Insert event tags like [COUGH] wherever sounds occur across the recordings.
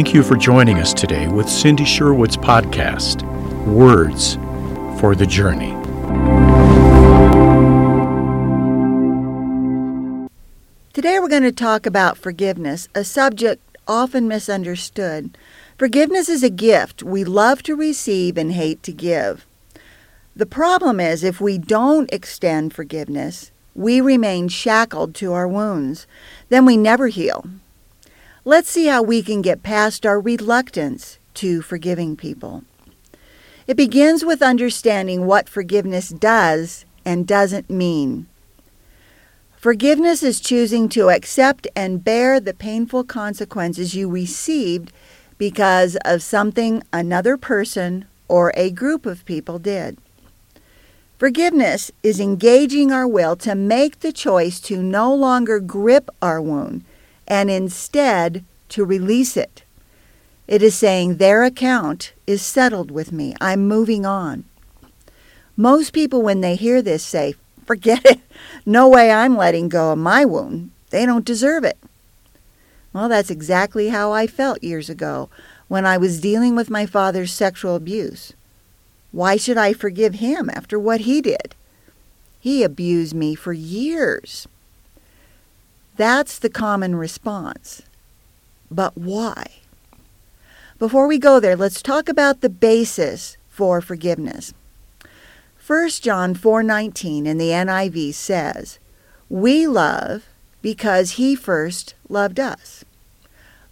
Thank you for joining us today with Cindy Sherwood's podcast, Words for the Journey. Today we're going to talk about forgiveness, a subject often misunderstood. Forgiveness is a gift we love to receive and hate to give. The problem is if we don't extend forgiveness, we remain shackled to our wounds. Then we never heal. Let's see how we can get past our reluctance to forgiving people. It begins with understanding what forgiveness does and doesn't mean. Forgiveness is choosing to accept and bear the painful consequences you received because of something another person or a group of people did. Forgiveness is engaging our will to make the choice to no longer grip our wound and instead to release it. It is saying their account is settled with me. I'm moving on. Most people, when they hear this, say, Forget it. No way I'm letting go of my wound. They don't deserve it. Well, that's exactly how I felt years ago when I was dealing with my father's sexual abuse. Why should I forgive him after what he did? He abused me for years. That's the common response. But why? Before we go there, let's talk about the basis for forgiveness. 1 John 4:19 in the NIV says, "We love because he first loved us."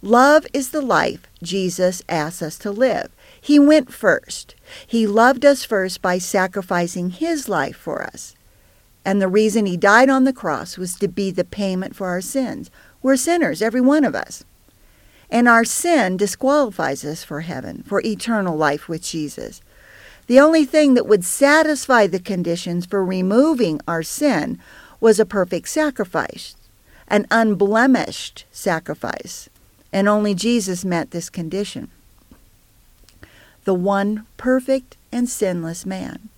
Love is the life Jesus asks us to live. He went first. He loved us first by sacrificing his life for us. And the reason he died on the cross was to be the payment for our sins. We're sinners, every one of us. And our sin disqualifies us for heaven, for eternal life with Jesus. The only thing that would satisfy the conditions for removing our sin was a perfect sacrifice, an unblemished sacrifice. And only Jesus met this condition the one perfect and sinless man.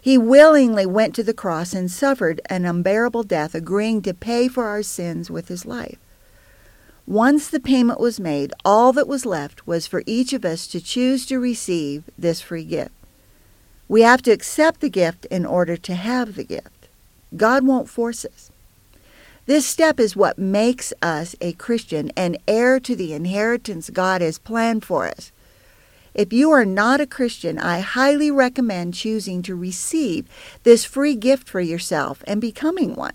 He willingly went to the cross and suffered an unbearable death, agreeing to pay for our sins with his life. Once the payment was made, all that was left was for each of us to choose to receive this free gift. We have to accept the gift in order to have the gift. God won't force us. This step is what makes us a Christian and heir to the inheritance God has planned for us. If you are not a Christian, I highly recommend choosing to receive this free gift for yourself and becoming one.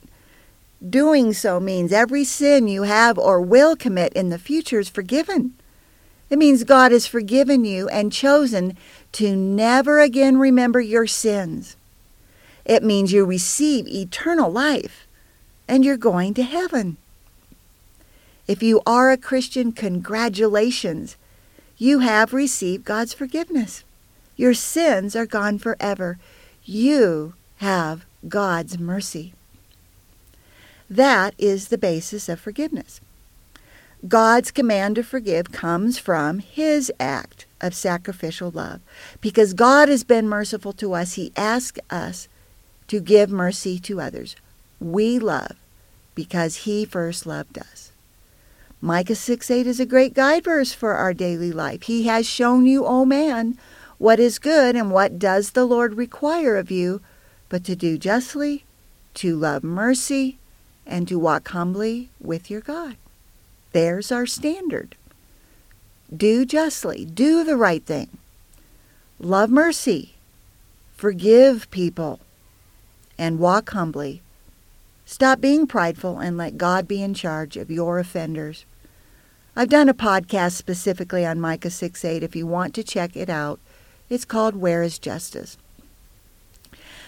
Doing so means every sin you have or will commit in the future is forgiven. It means God has forgiven you and chosen to never again remember your sins. It means you receive eternal life and you're going to heaven. If you are a Christian, congratulations you have received God's forgiveness. Your sins are gone forever. You have God's mercy. That is the basis of forgiveness. God's command to forgive comes from His act of sacrificial love. Because God has been merciful to us, He asks us to give mercy to others. We love because He first loved us. Micah 6 8 is a great guide verse for our daily life. He has shown you, O man, what is good and what does the Lord require of you, but to do justly, to love mercy, and to walk humbly with your God. There's our standard. Do justly, do the right thing. Love mercy, forgive people, and walk humbly. Stop being prideful and let God be in charge of your offenders. I've done a podcast specifically on Micah 6 8 if you want to check it out. It's called Where is Justice?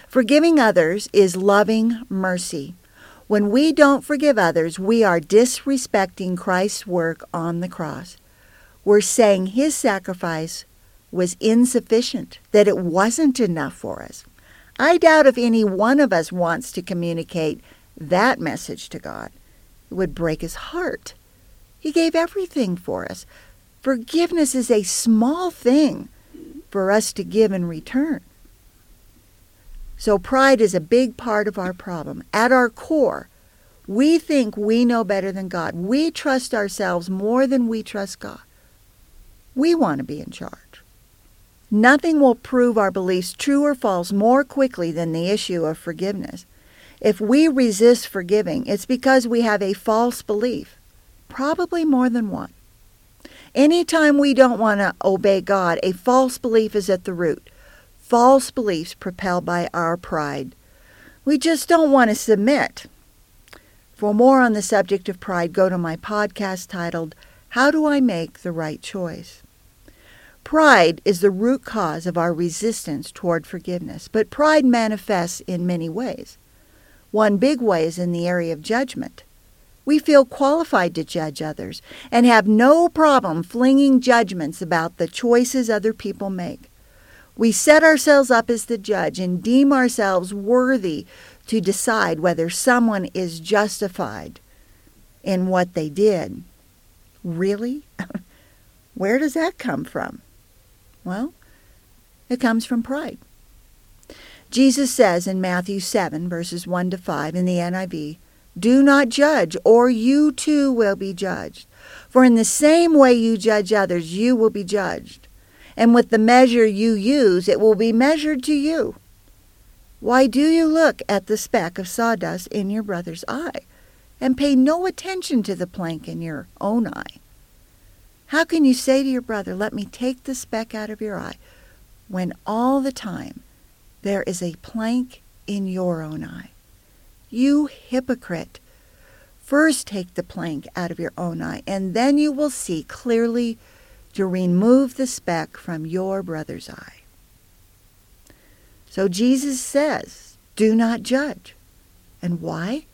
Forgiving others is loving mercy. When we don't forgive others, we are disrespecting Christ's work on the cross. We're saying his sacrifice was insufficient, that it wasn't enough for us. I doubt if any one of us wants to communicate that message to God. It would break his heart. He gave everything for us. Forgiveness is a small thing for us to give in return. So pride is a big part of our problem. At our core, we think we know better than God. We trust ourselves more than we trust God. We want to be in charge. Nothing will prove our beliefs true or false more quickly than the issue of forgiveness. If we resist forgiving, it's because we have a false belief, probably more than one. Anytime we don't want to obey God, a false belief is at the root. False beliefs propelled by our pride. We just don't want to submit. For more on the subject of pride, go to my podcast titled, How Do I Make the Right Choice? Pride is the root cause of our resistance toward forgiveness, but pride manifests in many ways. One big way is in the area of judgment. We feel qualified to judge others and have no problem flinging judgments about the choices other people make. We set ourselves up as the judge and deem ourselves worthy to decide whether someone is justified in what they did. Really? [LAUGHS] Where does that come from? Well, it comes from pride. Jesus says in Matthew 7, verses 1 to 5 in the NIV, do not judge, or you too will be judged. For in the same way you judge others, you will be judged. And with the measure you use, it will be measured to you. Why do you look at the speck of sawdust in your brother's eye, and pay no attention to the plank in your own eye? How can you say to your brother, Let me take the speck out of your eye, when all the time there is a plank in your own eye? You hypocrite! First take the plank out of your own eye, and then you will see clearly to remove the speck from your brother's eye. So Jesus says, do not judge. And why?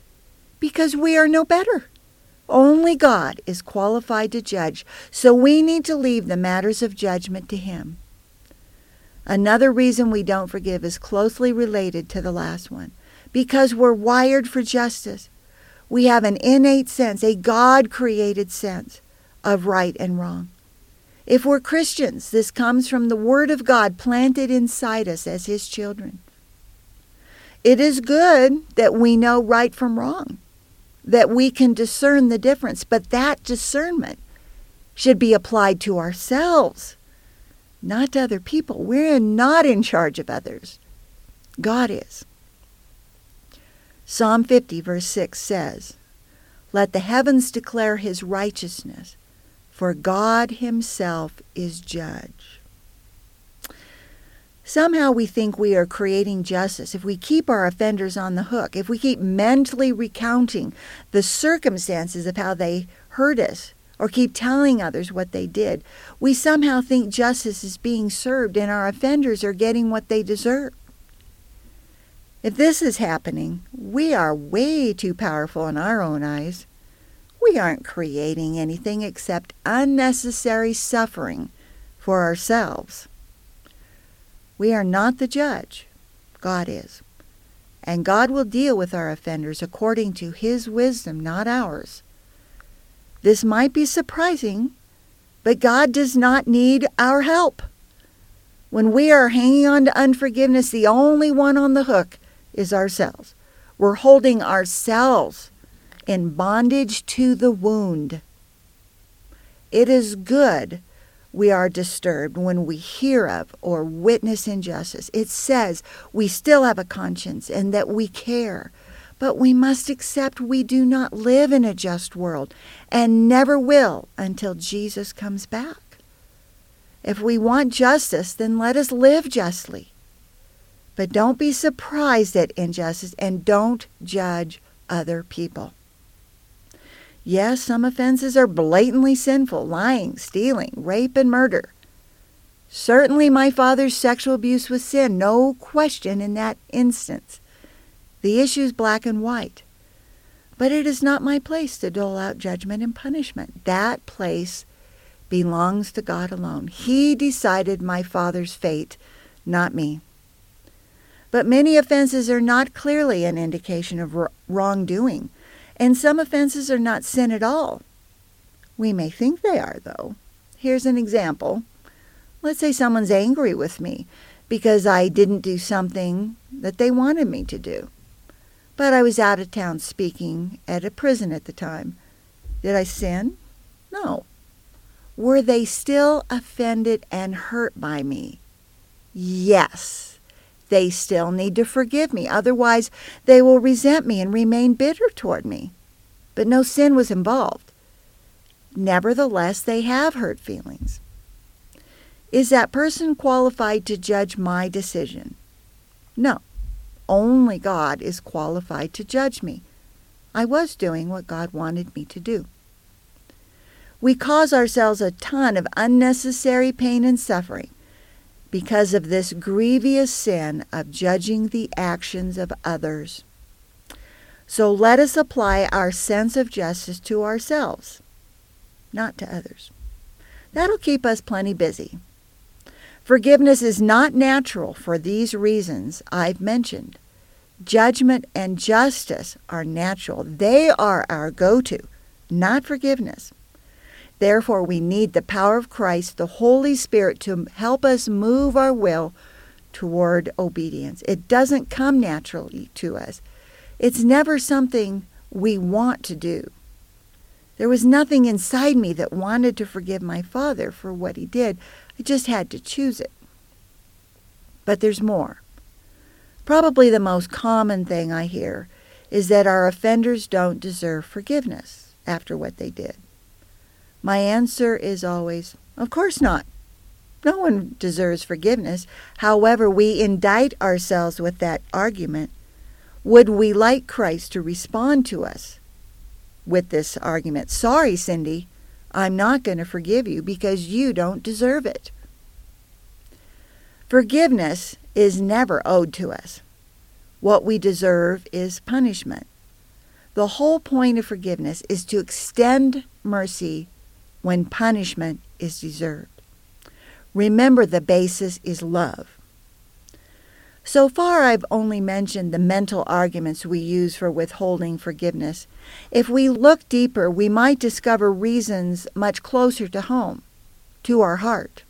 Because we are no better. Only God is qualified to judge, so we need to leave the matters of judgment to Him. Another reason we don't forgive is closely related to the last one because we're wired for justice. We have an innate sense, a God created sense of right and wrong. If we're Christians, this comes from the Word of God planted inside us as His children. It is good that we know right from wrong, that we can discern the difference, but that discernment should be applied to ourselves, not to other people. We're not in charge of others, God is. Psalm 50, verse 6 says, Let the heavens declare his righteousness, for God himself is judge. Somehow we think we are creating justice if we keep our offenders on the hook, if we keep mentally recounting the circumstances of how they hurt us, or keep telling others what they did. We somehow think justice is being served and our offenders are getting what they deserve. If this is happening, we are way too powerful in our own eyes. We aren't creating anything except unnecessary suffering for ourselves. We are not the judge. God is. And God will deal with our offenders according to His wisdom, not ours. This might be surprising, but God does not need our help. When we are hanging on to unforgiveness, the only one on the hook is ourselves. We're holding ourselves in bondage to the wound. It is good we are disturbed when we hear of or witness injustice. It says we still have a conscience and that we care. But we must accept we do not live in a just world and never will until Jesus comes back. If we want justice, then let us live justly. But don't be surprised at injustice and don't judge other people. Yes, some offenses are blatantly sinful lying, stealing, rape, and murder. Certainly, my father's sexual abuse was sin, no question in that instance. The issue is black and white. But it is not my place to dole out judgment and punishment. That place belongs to God alone. He decided my father's fate, not me. But many offenses are not clearly an indication of wrongdoing, and some offenses are not sin at all. We may think they are, though. Here's an example. Let's say someone's angry with me because I didn't do something that they wanted me to do. But I was out of town speaking at a prison at the time. Did I sin? No. Were they still offended and hurt by me? Yes. They still need to forgive me. Otherwise, they will resent me and remain bitter toward me. But no sin was involved. Nevertheless, they have hurt feelings. Is that person qualified to judge my decision? No. Only God is qualified to judge me. I was doing what God wanted me to do. We cause ourselves a ton of unnecessary pain and suffering because of this grievous sin of judging the actions of others. So let us apply our sense of justice to ourselves, not to others. That'll keep us plenty busy. Forgiveness is not natural for these reasons I've mentioned. Judgment and justice are natural. They are our go to, not forgiveness. Therefore, we need the power of Christ, the Holy Spirit, to help us move our will toward obedience. It doesn't come naturally to us, it's never something we want to do. There was nothing inside me that wanted to forgive my father for what he did. I just had to choose it. But there's more. Probably the most common thing I hear is that our offenders don't deserve forgiveness after what they did. My answer is always, of course not. No one deserves forgiveness. However, we indict ourselves with that argument. Would we like Christ to respond to us with this argument? Sorry, Cindy, I'm not going to forgive you because you don't deserve it. Forgiveness is never owed to us. What we deserve is punishment. The whole point of forgiveness is to extend mercy when punishment is deserved. Remember, the basis is love. So far, I've only mentioned the mental arguments we use for withholding forgiveness. If we look deeper, we might discover reasons much closer to home, to our heart.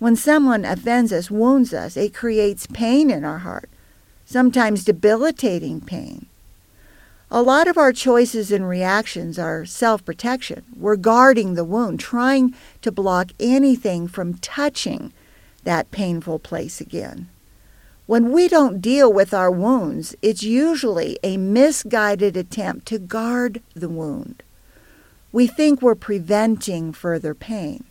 When someone offends us, wounds us, it creates pain in our heart, sometimes debilitating pain. A lot of our choices and reactions are self protection. We're guarding the wound, trying to block anything from touching that painful place again. When we don't deal with our wounds, it's usually a misguided attempt to guard the wound. We think we're preventing further pain.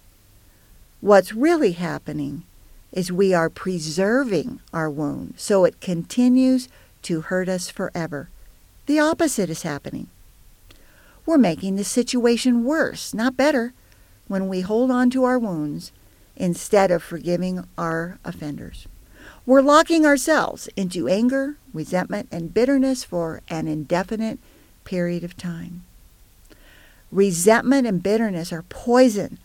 What's really happening is we are preserving our wound so it continues to hurt us forever. The opposite is happening. We're making the situation worse, not better, when we hold on to our wounds instead of forgiving our offenders. We're locking ourselves into anger, resentment, and bitterness for an indefinite period of time. Resentment and bitterness are poison.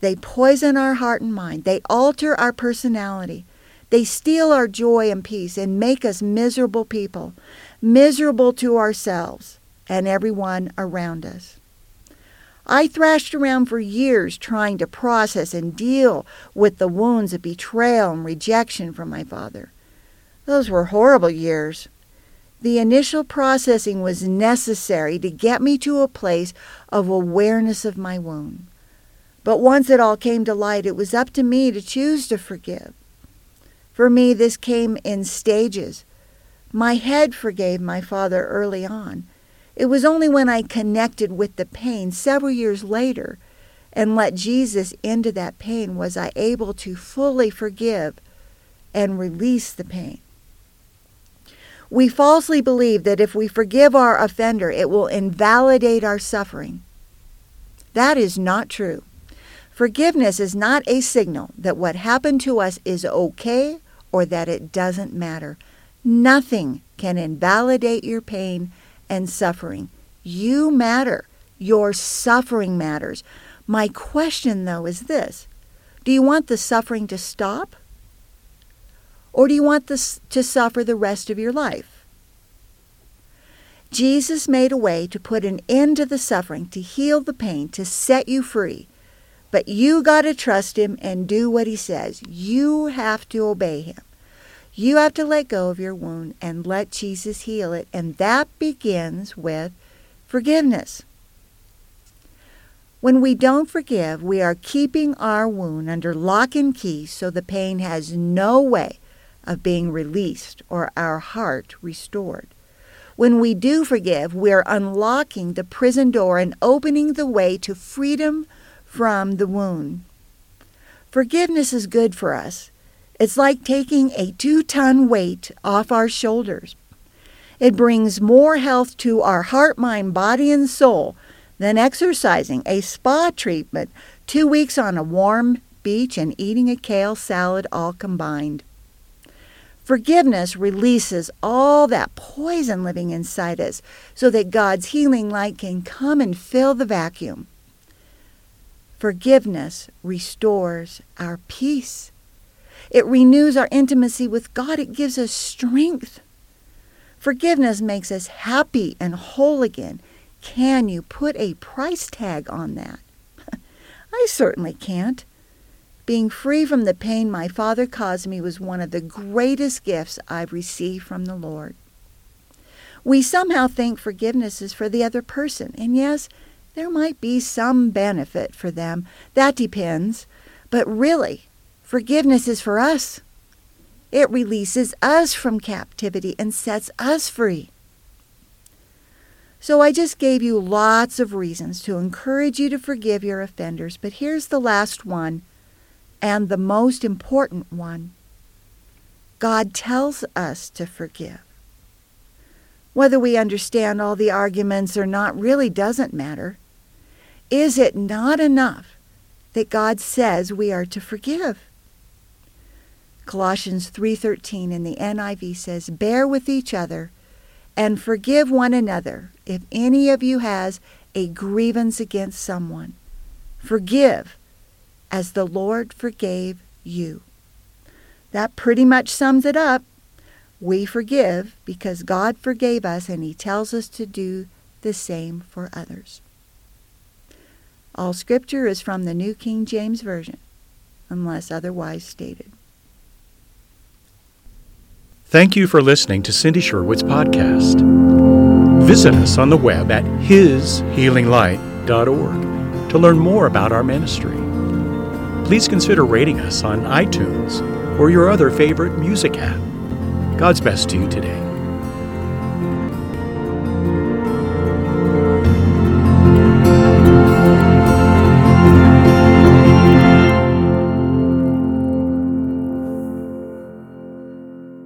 They poison our heart and mind. They alter our personality. They steal our joy and peace and make us miserable people, miserable to ourselves and everyone around us. I thrashed around for years trying to process and deal with the wounds of betrayal and rejection from my father. Those were horrible years. The initial processing was necessary to get me to a place of awareness of my wound. But once it all came to light, it was up to me to choose to forgive. For me, this came in stages. My head forgave my father early on, it was only when I connected with the pain several years later and let Jesus into that pain was I able to fully forgive and release the pain. We falsely believe that if we forgive our offender, it will invalidate our suffering. That is not true. Forgiveness is not a signal that what happened to us is okay or that it doesn't matter. Nothing can invalidate your pain and suffering. You matter. Your suffering matters. My question, though, is this Do you want the suffering to stop? Or do you want this to suffer the rest of your life? Jesus made a way to put an end to the suffering, to heal the pain, to set you free. But you got to trust him and do what he says. You have to obey him. You have to let go of your wound and let Jesus heal it, and that begins with forgiveness. When we don't forgive, we are keeping our wound under lock and key so the pain has no way of being released or our heart restored. When we do forgive, we are unlocking the prison door and opening the way to freedom from the wound. Forgiveness is good for us. It's like taking a two ton weight off our shoulders. It brings more health to our heart, mind, body, and soul than exercising, a spa treatment, two weeks on a warm beach, and eating a kale salad all combined. Forgiveness releases all that poison living inside us so that God's healing light can come and fill the vacuum. Forgiveness restores our peace. It renews our intimacy with God. It gives us strength. Forgiveness makes us happy and whole again. Can you put a price tag on that? [LAUGHS] I certainly can't. Being free from the pain my father caused me was one of the greatest gifts I've received from the Lord. We somehow think forgiveness is for the other person, and yes, there might be some benefit for them. That depends. But really, forgiveness is for us. It releases us from captivity and sets us free. So I just gave you lots of reasons to encourage you to forgive your offenders, but here's the last one and the most important one. God tells us to forgive. Whether we understand all the arguments or not really doesn't matter. Is it not enough that God says we are to forgive? Colossians 3:13 in the NIV says, "Bear with each other and forgive one another if any of you has a grievance against someone. Forgive as the Lord forgave you. That pretty much sums it up. We forgive because God forgave us and He tells us to do the same for others. All scripture is from the New King James Version, unless otherwise stated. Thank you for listening to Cindy Sherwood's podcast. Visit us on the web at hishealinglight.org to learn more about our ministry please consider rating us on iTunes or your other favorite music app. God's best to you today.